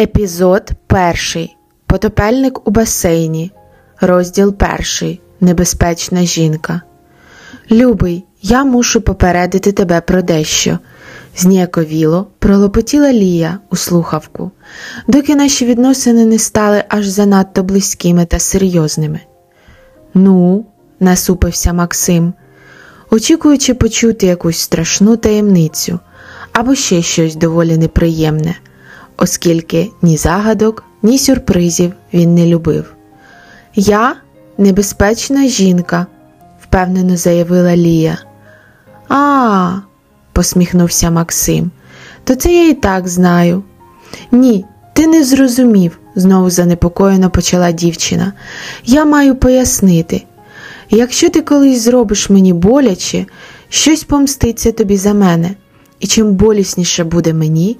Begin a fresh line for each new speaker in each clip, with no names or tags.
Епізод перший. Потопельник у басейні. Розділ перший. Небезпечна жінка. Любий, я мушу попередити тебе про дещо. Зніяковіло пролопотіла Лія у слухавку, доки наші відносини не стали аж занадто близькими та серйозними. Ну, насупився Максим, очікуючи почути якусь страшну таємницю або ще щось доволі неприємне оскільки ні загадок, ні сюрпризів він не любив. Я небезпечна жінка, впевнено заявила Лія. А, посміхнувся Максим, то це я і так знаю. Ні, ти не зрозумів, знову занепокоєно почала дівчина. Я маю пояснити. Якщо ти колись зробиш мені боляче, щось помститься тобі за мене, і чим болісніше буде мені,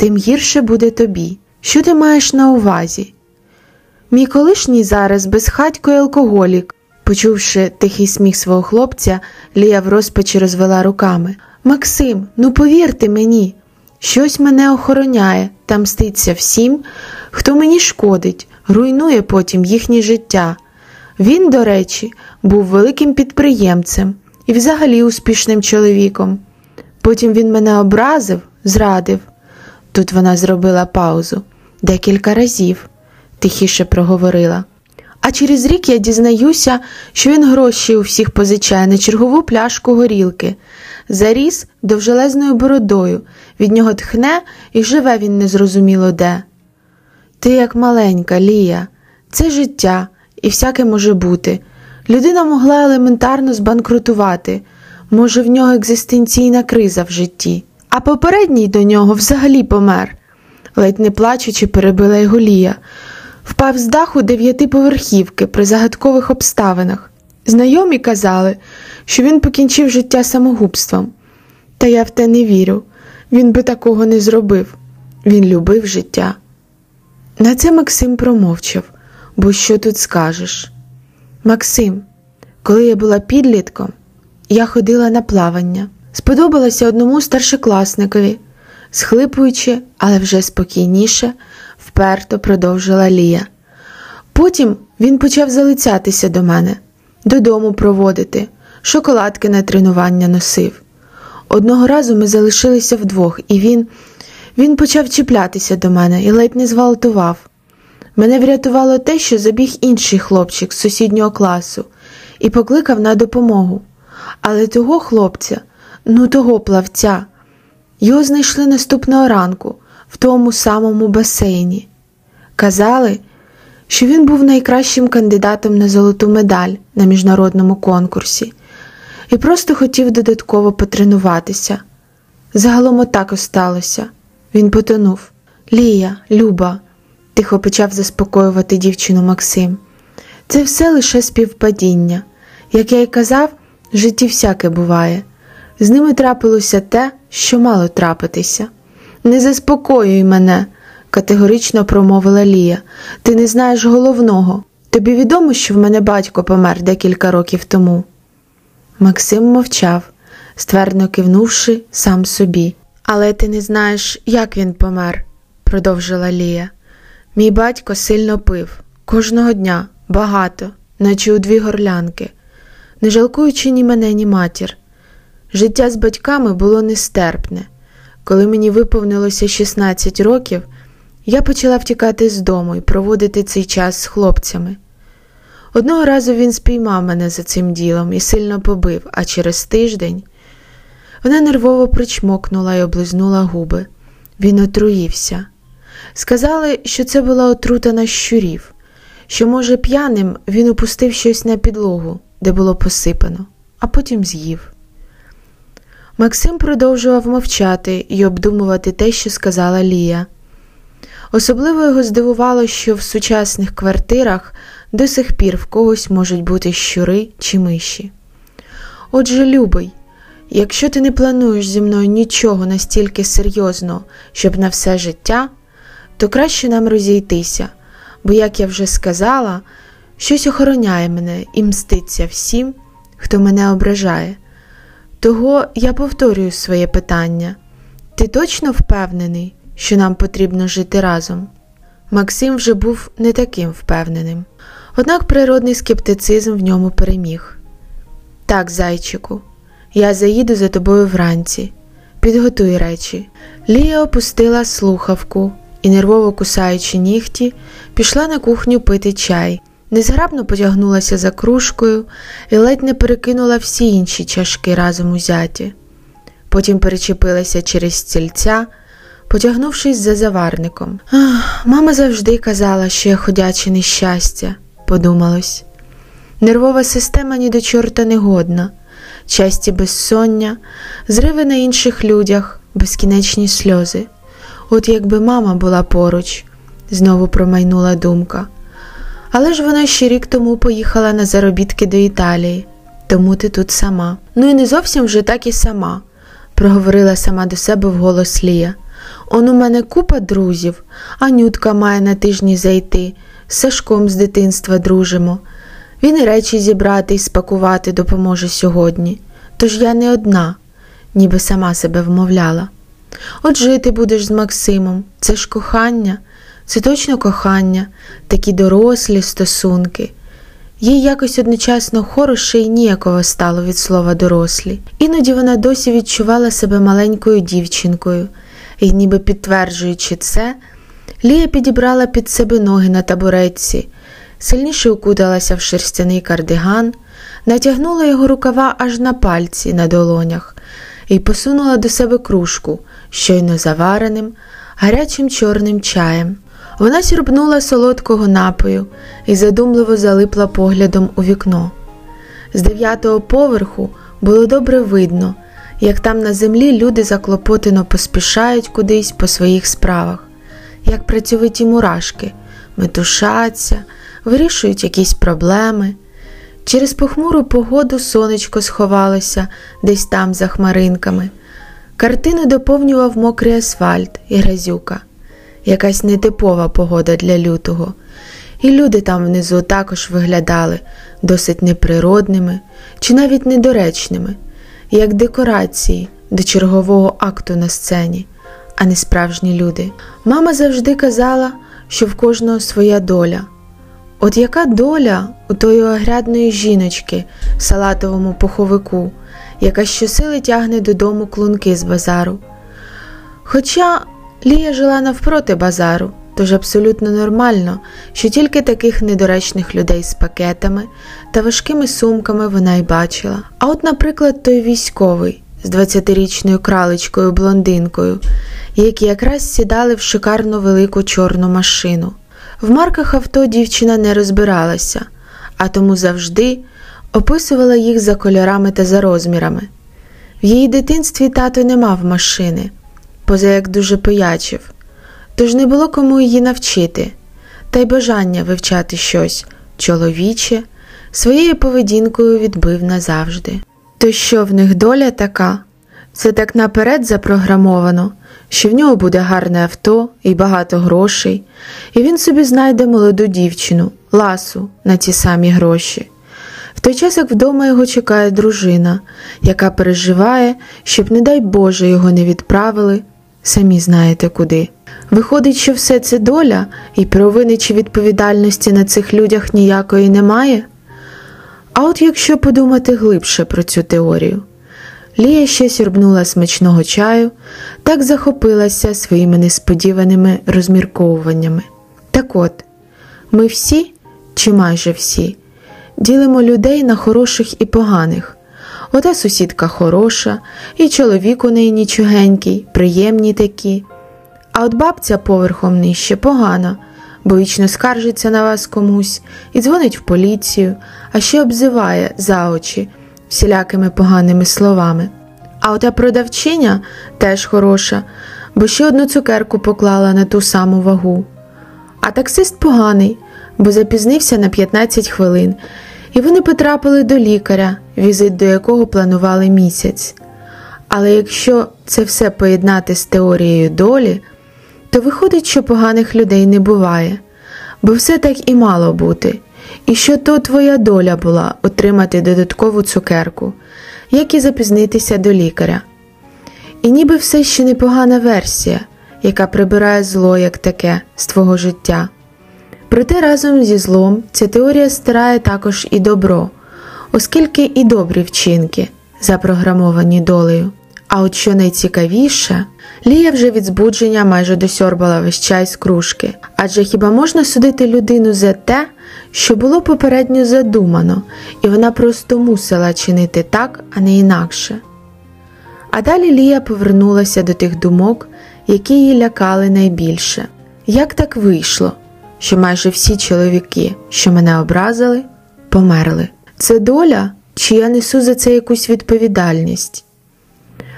тим гірше буде тобі. Що ти маєш на увазі? Мій колишній зараз безхатько й алкоголік. Почувши тихий сміх свого хлопця, Лія в розпачі розвела руками. Максим, ну повірте мені, щось мене охороняє та мститься всім, хто мені шкодить, руйнує потім їхнє життя. Він, до речі, був великим підприємцем і взагалі успішним чоловіком. Потім він мене образив, зрадив. Тут вона зробила паузу. Декілька разів, тихіше проговорила. А через рік я дізнаюся, що він гроші у всіх позичає на чергову пляшку горілки, заріс довжелезною бородою, від нього тхне і живе він незрозуміло де. Ти, як маленька, Лія, це життя, і всяке може бути. Людина могла елементарно збанкрутувати, може, в нього екзистенційна криза в житті а попередній до нього взагалі помер, ледь не плачучи, перебила його Лія. Впав з даху дев'ятиповерхівки при загадкових обставинах. Знайомі казали, що він покінчив життя самогубством. Та я в те не вірю. Він би такого не зробив. Він любив життя. На це Максим промовчав, бо що тут скажеш? Максим, коли я була підлітком, я ходила на плавання сподобалася одному старшокласникові, схлипуючи, але вже спокійніше, вперто продовжила Лія. Потім він почав залицятися до мене, додому проводити, шоколадки на тренування носив. Одного разу ми залишилися вдвох, і він він почав чіплятися до мене і ледь не зґвалтував. Мене врятувало те, що забіг інший хлопчик з сусіднього класу і покликав на допомогу. Але того хлопця ну того плавця. Його знайшли наступного ранку в тому самому басейні. Казали, що він був найкращим кандидатом на золоту медаль на міжнародному конкурсі і просто хотів додатково потренуватися. Загалом отак осталося. Він потонув. Лія, Люба, тихо почав заспокоювати дівчину Максим. Це все лише співпадіння. Як я й казав, в житті всяке буває. З ними трапилося те, що мало трапитися. Не заспокоюй мене, категорично промовила Лія. Ти не знаєш головного. Тобі відомо, що в мене батько помер декілька років тому. Максим мовчав, ствердно кивнувши сам собі. Але ти не знаєш, як він помер, продовжила Лія. Мій батько сильно пив кожного дня, багато, наче у дві горлянки, не жалкуючи ні мене, ні матір. Життя з батьками було нестерпне. Коли мені виповнилося 16 років, я почала втікати з дому і проводити цей час з хлопцями. Одного разу він спіймав мене за цим ділом і сильно побив, а через тиждень вона нервово причмокнула і облизнула губи. Він отруївся. Сказали, що це була отрута на щурів, що, може, п'яним він опустив щось на підлогу, де було посипано, а потім з'їв. Максим продовжував мовчати і обдумувати те, що сказала Лія. Особливо його здивувало, що в сучасних квартирах до сих пір в когось можуть бути щури чи миші. Отже, любий, якщо ти не плануєш зі мною нічого настільки серйозно, щоб на все життя, то краще нам розійтися, бо, як я вже сказала, щось охороняє мене і мститься всім, хто мене ображає. Того я повторюю своє питання. Ти точно впевнений, що нам потрібно жити разом? Максим вже був не таким впевненим. Однак природний скептицизм в ньому переміг. Так, зайчику, я заїду за тобою вранці. Підготуй речі. Лія опустила слухавку і, нервово кусаючи нігті, пішла на кухню пити чай. Незграбно потягнулася за кружкою і ледь не перекинула всі інші чашки разом узяті. Потім перечепилася через стільця, потягнувшись за заварником. Ах, мама завжди казала, що я ходяче нещастя, подумалось. Нервова система ні до чорта не годна, часті безсоння, зриви на інших людях, безкінечні сльози. От якби мама була поруч, знову промайнула думка. Але ж вона ще рік тому поїхала на заробітки до Італії, тому ти тут сама. Ну і не зовсім вже так і сама, проговорила сама до себе вголос Лія. Он у мене купа друзів, Анютка має на тижні зайти, з Сашком з дитинства дружимо. Він і речі зібрати і спакувати допоможе сьогодні. Тож я не одна, ніби сама себе вмовляла. От жити будеш з Максимом, це ж кохання, це точно кохання, такі дорослі стосунки. Їй якось одночасно хороше і ніяково стало від слова дорослі. Іноді вона досі відчувала себе маленькою дівчинкою, і, ніби підтверджуючи це, Лія підібрала під себе ноги на табуретці, сильніше укуталася в шерстяний кардиган, натягнула його рукава аж на пальці на долонях і посунула до себе кружку, щойно завареним, гарячим чорним чаєм. Вона сірбнула солодкого напою і задумливо залипла поглядом у вікно. З дев'ятого поверху було добре видно, як там на землі люди заклопотано поспішають кудись по своїх справах, як працьовиті мурашки, метушаться, вирішують якісь проблеми. Через похмуру погоду сонечко сховалося десь там за хмаринками. Картину доповнював мокрий асфальт і грязюка, якась нетипова погода для лютого. І люди там внизу також виглядали досить неприродними чи навіть недоречними, як декорації до чергового акту на сцені, а не справжні люди. Мама завжди казала, що в кожного своя доля. От яка доля у тої огрядної жіночки в салатовому пуховику, яка щосили тягне додому клунки з базару. Хоча Лія жила навпроти базару, тож абсолютно нормально, що тільки таких недоречних людей з пакетами та важкими сумками вона й бачила. А от, наприклад, той військовий з 20-річною кралечкою блондинкою, які якраз сідали в шикарну велику чорну машину. В марках авто дівчина не розбиралася, а тому завжди описувала їх за кольорами та за розмірами. В її дитинстві тато не мав машини, поза як дуже пиячив, тож не було кому її навчити, та й бажання вивчати щось чоловіче, своєю поведінкою відбив назавжди. То що в них доля така? Це так наперед запрограмовано, що в нього буде гарне авто і багато грошей, і він собі знайде молоду дівчину, ласу на ті самі гроші. В той час, як вдома його чекає дружина, яка переживає, щоб, не дай Боже, його не відправили, самі знаєте куди. Виходить, що все це доля, і провини чи відповідальності на цих людях ніякої немає. А от якщо подумати глибше про цю теорію, Лія ще сірбнула смачного чаю, так захопилася своїми несподіваними розмірковуваннями. Так от, ми всі, чи майже всі, ділимо людей на хороших і поганих. Ота сусідка хороша, і чоловік у неї нічогенький, приємні такі. А от бабця поверхом нижче погана, бо вічно скаржиться на вас комусь і дзвонить в поліцію, а ще обзиває за очі всілякими поганими словами. А ота продавчиня теж хороша, бо ще одну цукерку поклала на ту саму вагу. А таксист поганий, бо запізнився на 15 хвилин, і вони потрапили до лікаря, візит до якого планували місяць. Але якщо це все поєднати з теорією долі, то виходить, що поганих людей не буває, бо все так і мало бути, і що то твоя доля була отримати додаткову цукерку, як і запізнитися до лікаря. І ніби все ще непогана версія, яка прибирає зло як таке з твого життя. Проте разом зі злом ця теорія стирає також і добро, оскільки і добрі вчинки запрограмовані долею. А от що найцікавіше, Лія вже від збудження майже досьорбала весь чай з кружки, адже хіба можна судити людину за те, що було попередньо задумано, і вона просто мусила чинити так, а не інакше. А далі Лія повернулася до тих думок, які її лякали найбільше. Як так вийшло, що майже всі чоловіки, що мене образили, померли? Це доля, чи я несу за це якусь відповідальність?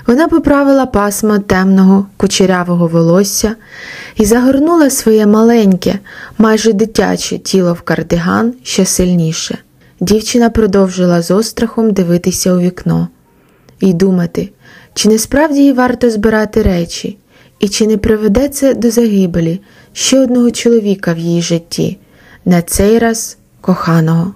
Вона поправила пасмо темного кучерявого волосся і загорнула своє маленьке, майже дитяче тіло в кардиган ще сильніше. Дівчина продовжила з острахом дивитися у вікно і думати, чи не справді їй варто збирати речі, і чи не приведе це до загибелі ще одного чоловіка в її житті, на цей раз коханого.